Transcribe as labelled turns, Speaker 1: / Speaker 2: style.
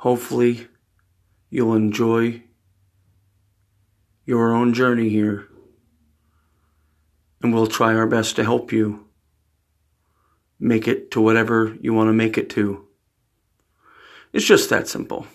Speaker 1: Hopefully, you'll enjoy your own journey here. And we'll try our best to help you make it to whatever you want to make it to. It's just that simple.